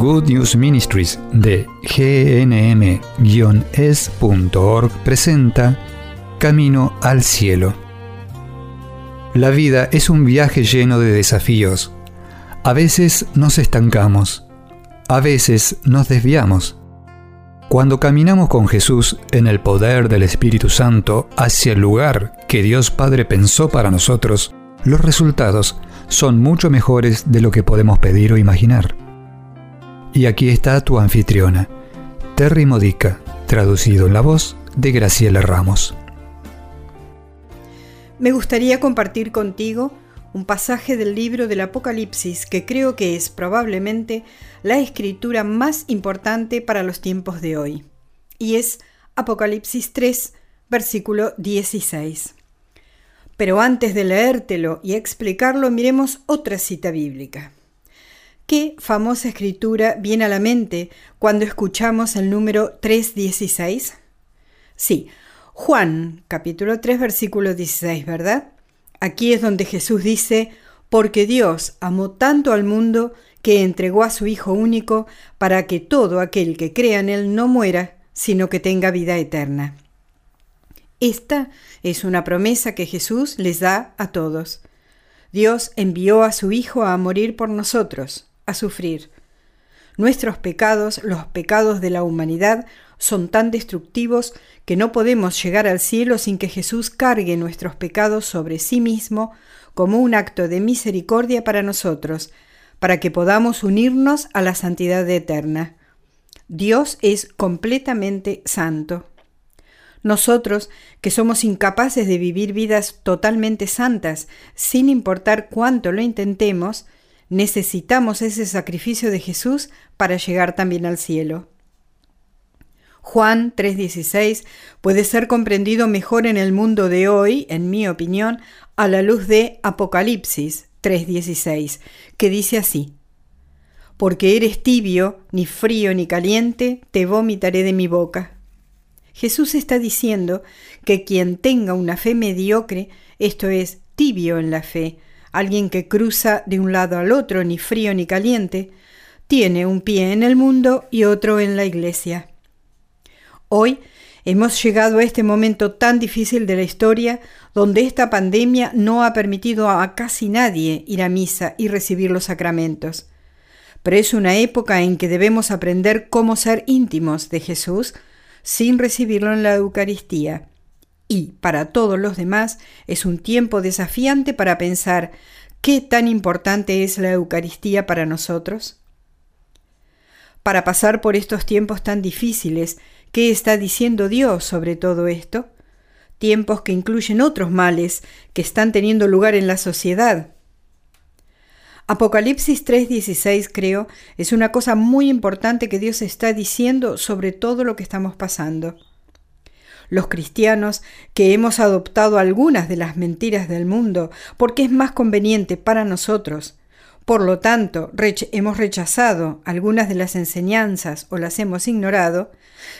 Good News Ministries de gnm-es.org presenta Camino al Cielo. La vida es un viaje lleno de desafíos. A veces nos estancamos, a veces nos desviamos. Cuando caminamos con Jesús en el poder del Espíritu Santo hacia el lugar que Dios Padre pensó para nosotros, los resultados son mucho mejores de lo que podemos pedir o imaginar. Y aquí está tu anfitriona, Terry Modica, traducido en la voz de Graciela Ramos. Me gustaría compartir contigo un pasaje del libro del Apocalipsis que creo que es probablemente la escritura más importante para los tiempos de hoy, y es Apocalipsis 3, versículo 16. Pero antes de leértelo y explicarlo, miremos otra cita bíblica. ¿Qué famosa escritura viene a la mente cuando escuchamos el número 3.16? Sí, Juan capítulo 3 versículo 16, ¿verdad? Aquí es donde Jesús dice, porque Dios amó tanto al mundo que entregó a su Hijo único para que todo aquel que crea en Él no muera, sino que tenga vida eterna. Esta es una promesa que Jesús les da a todos. Dios envió a su Hijo a morir por nosotros a sufrir. Nuestros pecados, los pecados de la humanidad, son tan destructivos que no podemos llegar al cielo sin que Jesús cargue nuestros pecados sobre sí mismo como un acto de misericordia para nosotros, para que podamos unirnos a la santidad eterna. Dios es completamente santo. Nosotros, que somos incapaces de vivir vidas totalmente santas, sin importar cuánto lo intentemos, Necesitamos ese sacrificio de Jesús para llegar también al cielo. Juan 3:16 puede ser comprendido mejor en el mundo de hoy, en mi opinión, a la luz de Apocalipsis 3:16, que dice así, Porque eres tibio, ni frío ni caliente, te vomitaré de mi boca. Jesús está diciendo que quien tenga una fe mediocre, esto es, tibio en la fe, alguien que cruza de un lado al otro, ni frío ni caliente, tiene un pie en el mundo y otro en la iglesia. Hoy hemos llegado a este momento tan difícil de la historia donde esta pandemia no ha permitido a casi nadie ir a misa y recibir los sacramentos. Pero es una época en que debemos aprender cómo ser íntimos de Jesús sin recibirlo en la Eucaristía y para todos los demás es un tiempo desafiante para pensar qué tan importante es la Eucaristía para nosotros. Para pasar por estos tiempos tan difíciles, ¿qué está diciendo Dios sobre todo esto? Tiempos que incluyen otros males que están teniendo lugar en la sociedad. Apocalipsis 3:16 creo es una cosa muy importante que Dios está diciendo sobre todo lo que estamos pasando los cristianos que hemos adoptado algunas de las mentiras del mundo porque es más conveniente para nosotros. Por lo tanto, hemos rechazado algunas de las enseñanzas o las hemos ignorado,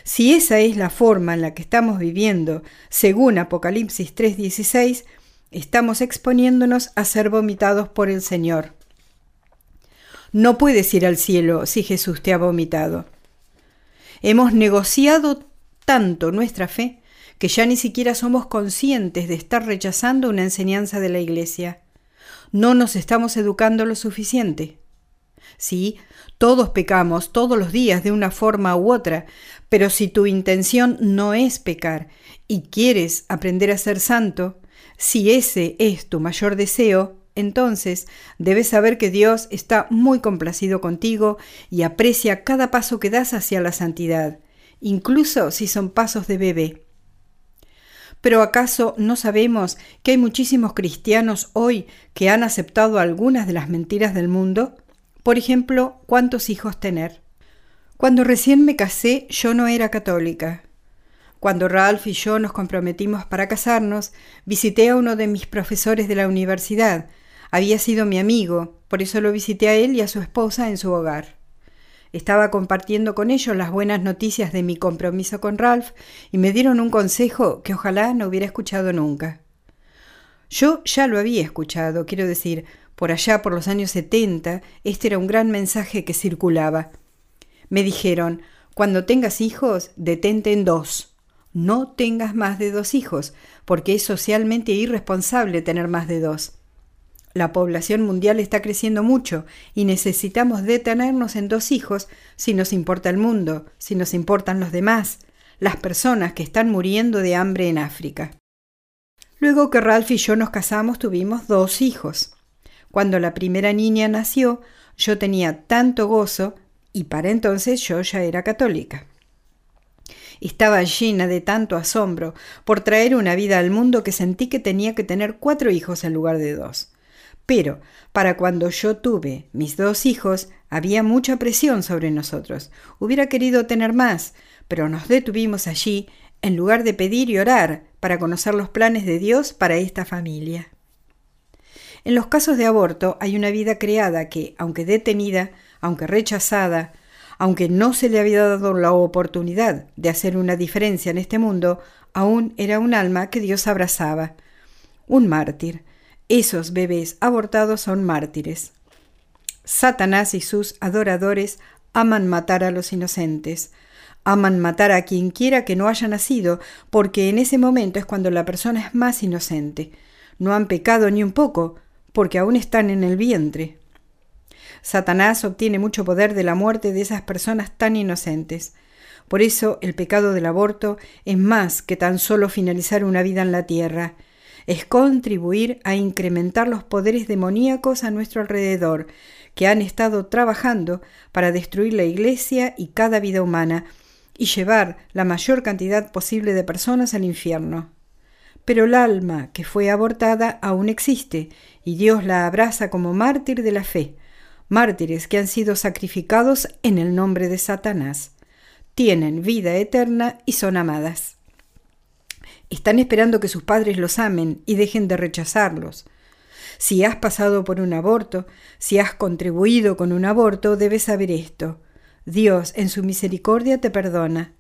si esa es la forma en la que estamos viviendo, según Apocalipsis 3:16, estamos exponiéndonos a ser vomitados por el Señor. No puedes ir al cielo si Jesús te ha vomitado. Hemos negociado tanto nuestra fe que ya ni siquiera somos conscientes de estar rechazando una enseñanza de la Iglesia. No nos estamos educando lo suficiente. Sí, todos pecamos todos los días de una forma u otra, pero si tu intención no es pecar y quieres aprender a ser santo, si ese es tu mayor deseo, entonces debes saber que Dios está muy complacido contigo y aprecia cada paso que das hacia la santidad, incluso si son pasos de bebé. Pero ¿acaso no sabemos que hay muchísimos cristianos hoy que han aceptado algunas de las mentiras del mundo? Por ejemplo, ¿cuántos hijos tener? Cuando recién me casé yo no era católica. Cuando Ralph y yo nos comprometimos para casarnos, visité a uno de mis profesores de la universidad. Había sido mi amigo, por eso lo visité a él y a su esposa en su hogar. Estaba compartiendo con ellos las buenas noticias de mi compromiso con Ralph y me dieron un consejo que ojalá no hubiera escuchado nunca. Yo ya lo había escuchado, quiero decir, por allá por los años 70, este era un gran mensaje que circulaba. Me dijeron, cuando tengas hijos, detente en dos. No tengas más de dos hijos, porque es socialmente irresponsable tener más de dos. La población mundial está creciendo mucho y necesitamos detenernos en dos hijos si nos importa el mundo, si nos importan los demás, las personas que están muriendo de hambre en África. Luego que Ralph y yo nos casamos tuvimos dos hijos. Cuando la primera niña nació, yo tenía tanto gozo y para entonces yo ya era católica. Estaba llena de tanto asombro por traer una vida al mundo que sentí que tenía que tener cuatro hijos en lugar de dos. Pero para cuando yo tuve mis dos hijos, había mucha presión sobre nosotros. Hubiera querido tener más, pero nos detuvimos allí en lugar de pedir y orar para conocer los planes de Dios para esta familia. En los casos de aborto hay una vida creada que, aunque detenida, aunque rechazada, aunque no se le había dado la oportunidad de hacer una diferencia en este mundo, aún era un alma que Dios abrazaba. Un mártir. Esos bebés abortados son mártires. Satanás y sus adoradores aman matar a los inocentes, aman matar a quien quiera que no haya nacido, porque en ese momento es cuando la persona es más inocente. No han pecado ni un poco, porque aún están en el vientre. Satanás obtiene mucho poder de la muerte de esas personas tan inocentes. Por eso el pecado del aborto es más que tan solo finalizar una vida en la tierra, es contribuir a incrementar los poderes demoníacos a nuestro alrededor, que han estado trabajando para destruir la Iglesia y cada vida humana, y llevar la mayor cantidad posible de personas al infierno. Pero el alma que fue abortada aún existe, y Dios la abraza como mártir de la fe, mártires que han sido sacrificados en el nombre de Satanás. Tienen vida eterna y son amadas. Están esperando que sus padres los amen y dejen de rechazarlos. Si has pasado por un aborto, si has contribuido con un aborto, debes saber esto. Dios en su misericordia te perdona.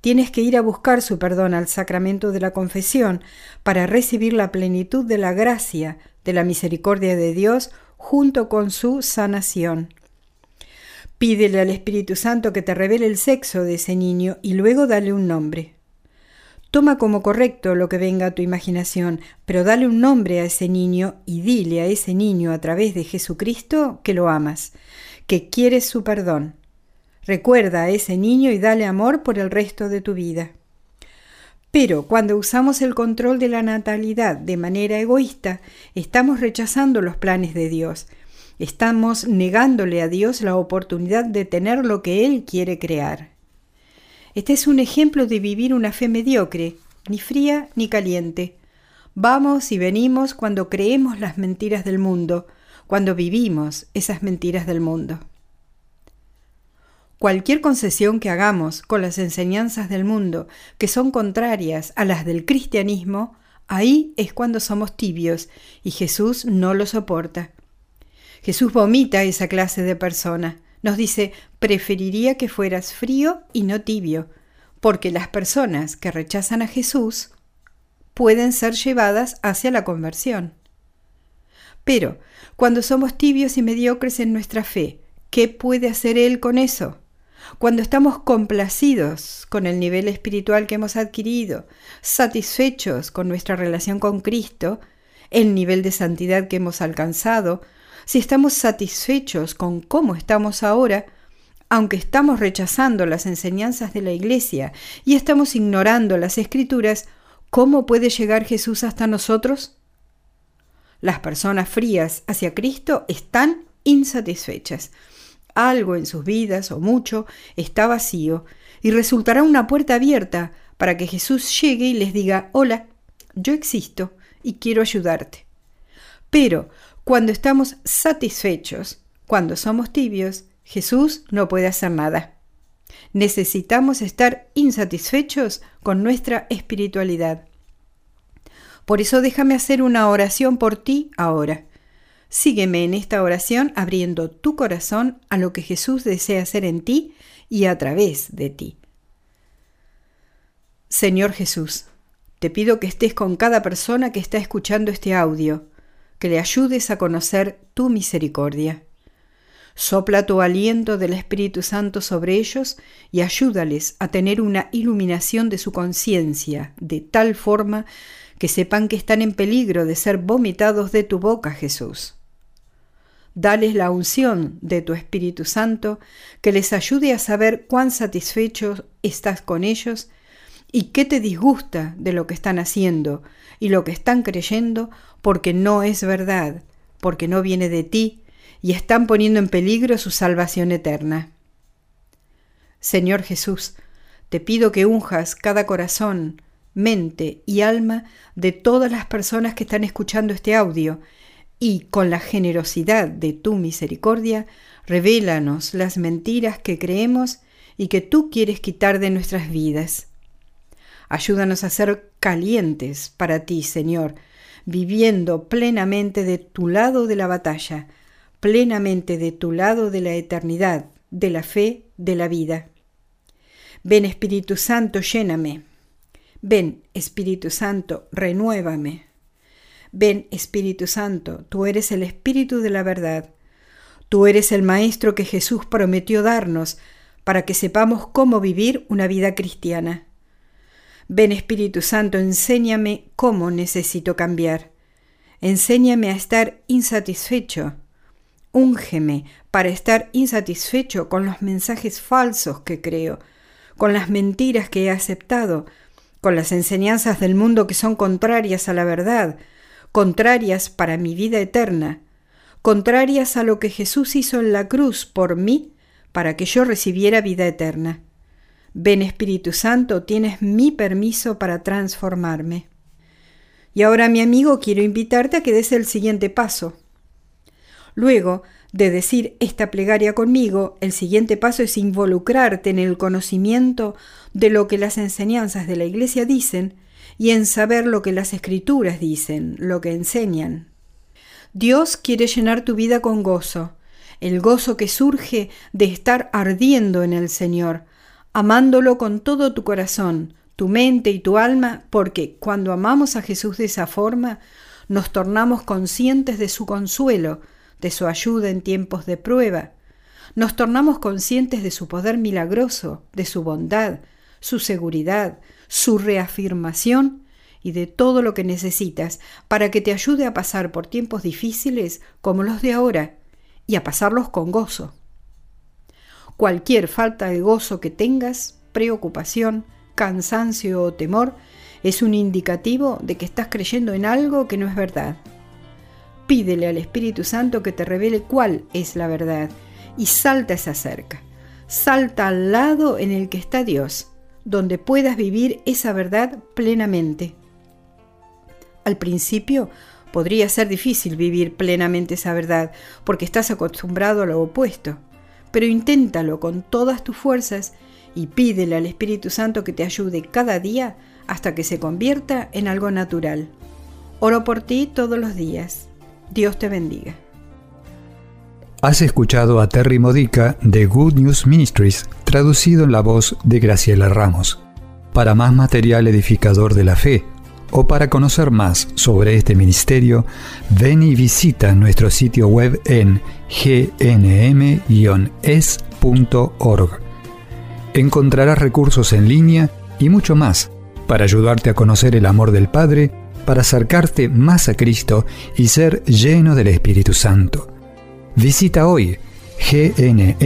Tienes que ir a buscar su perdón al sacramento de la confesión para recibir la plenitud de la gracia, de la misericordia de Dios junto con su sanación. Pídele al Espíritu Santo que te revele el sexo de ese niño y luego dale un nombre. Toma como correcto lo que venga a tu imaginación, pero dale un nombre a ese niño y dile a ese niño a través de Jesucristo que lo amas, que quieres su perdón. Recuerda a ese niño y dale amor por el resto de tu vida. Pero cuando usamos el control de la natalidad de manera egoísta, estamos rechazando los planes de Dios. Estamos negándole a Dios la oportunidad de tener lo que Él quiere crear. Este es un ejemplo de vivir una fe mediocre, ni fría ni caliente. Vamos y venimos cuando creemos las mentiras del mundo, cuando vivimos esas mentiras del mundo. Cualquier concesión que hagamos con las enseñanzas del mundo que son contrarias a las del cristianismo, ahí es cuando somos tibios y Jesús no lo soporta. Jesús vomita esa clase de persona. Nos dice, preferiría que fueras frío y no tibio, porque las personas que rechazan a Jesús pueden ser llevadas hacia la conversión. Pero, cuando somos tibios y mediocres en nuestra fe, ¿qué puede hacer Él con eso? Cuando estamos complacidos con el nivel espiritual que hemos adquirido, satisfechos con nuestra relación con Cristo, el nivel de santidad que hemos alcanzado, si estamos satisfechos con cómo estamos ahora, aunque estamos rechazando las enseñanzas de la Iglesia y estamos ignorando las Escrituras, ¿cómo puede llegar Jesús hasta nosotros? Las personas frías hacia Cristo están insatisfechas algo en sus vidas o mucho está vacío y resultará una puerta abierta para que Jesús llegue y les diga, hola, yo existo y quiero ayudarte. Pero cuando estamos satisfechos, cuando somos tibios, Jesús no puede hacer nada. Necesitamos estar insatisfechos con nuestra espiritualidad. Por eso déjame hacer una oración por ti ahora. Sígueme en esta oración abriendo tu corazón a lo que Jesús desea hacer en ti y a través de ti. Señor Jesús, te pido que estés con cada persona que está escuchando este audio, que le ayudes a conocer tu misericordia. Sopla tu aliento del Espíritu Santo sobre ellos y ayúdales a tener una iluminación de su conciencia, de tal forma que sepan que están en peligro de ser vomitados de tu boca, Jesús. Dales la unción de tu Espíritu Santo que les ayude a saber cuán satisfecho estás con ellos y qué te disgusta de lo que están haciendo y lo que están creyendo porque no es verdad, porque no viene de ti y están poniendo en peligro su salvación eterna. Señor Jesús, te pido que unjas cada corazón, mente y alma de todas las personas que están escuchando este audio y con la generosidad de tu misericordia, revélanos las mentiras que creemos y que tú quieres quitar de nuestras vidas. Ayúdanos a ser calientes para ti, Señor, viviendo plenamente de tu lado de la batalla, plenamente de tu lado de la eternidad, de la fe, de la vida. Ven Espíritu Santo, lléname. Ven Espíritu Santo, renuévame. Ven Espíritu Santo, tú eres el Espíritu de la verdad. Tú eres el Maestro que Jesús prometió darnos para que sepamos cómo vivir una vida cristiana. Ven Espíritu Santo, enséñame cómo necesito cambiar. Enséñame a estar insatisfecho Úngeme para estar insatisfecho con los mensajes falsos que creo, con las mentiras que he aceptado, con las enseñanzas del mundo que son contrarias a la verdad, contrarias para mi vida eterna, contrarias a lo que Jesús hizo en la cruz por mí para que yo recibiera vida eterna. Ven Espíritu Santo, tienes mi permiso para transformarme. Y ahora, mi amigo, quiero invitarte a que des el siguiente paso. Luego de decir esta plegaria conmigo, el siguiente paso es involucrarte en el conocimiento de lo que las enseñanzas de la Iglesia dicen y en saber lo que las escrituras dicen, lo que enseñan. Dios quiere llenar tu vida con gozo, el gozo que surge de estar ardiendo en el Señor, amándolo con todo tu corazón, tu mente y tu alma, porque cuando amamos a Jesús de esa forma, nos tornamos conscientes de su consuelo, de su ayuda en tiempos de prueba. Nos tornamos conscientes de su poder milagroso, de su bondad, su seguridad, su reafirmación y de todo lo que necesitas para que te ayude a pasar por tiempos difíciles como los de ahora y a pasarlos con gozo. Cualquier falta de gozo que tengas, preocupación, cansancio o temor, es un indicativo de que estás creyendo en algo que no es verdad. Pídele al Espíritu Santo que te revele cuál es la verdad y salta esa cerca. Salta al lado en el que está Dios, donde puedas vivir esa verdad plenamente. Al principio podría ser difícil vivir plenamente esa verdad porque estás acostumbrado a lo opuesto, pero inténtalo con todas tus fuerzas y pídele al Espíritu Santo que te ayude cada día hasta que se convierta en algo natural. Oro por ti todos los días. Dios te bendiga. Has escuchado a Terry Modica de Good News Ministries, traducido en la voz de Graciela Ramos. Para más material edificador de la fe o para conocer más sobre este ministerio, ven y visita nuestro sitio web en gnm-es.org. Encontrarás recursos en línea y mucho más para ayudarte a conocer el amor del Padre para acercarte más a Cristo y ser lleno del Espíritu Santo. Visita hoy gnm-es.org.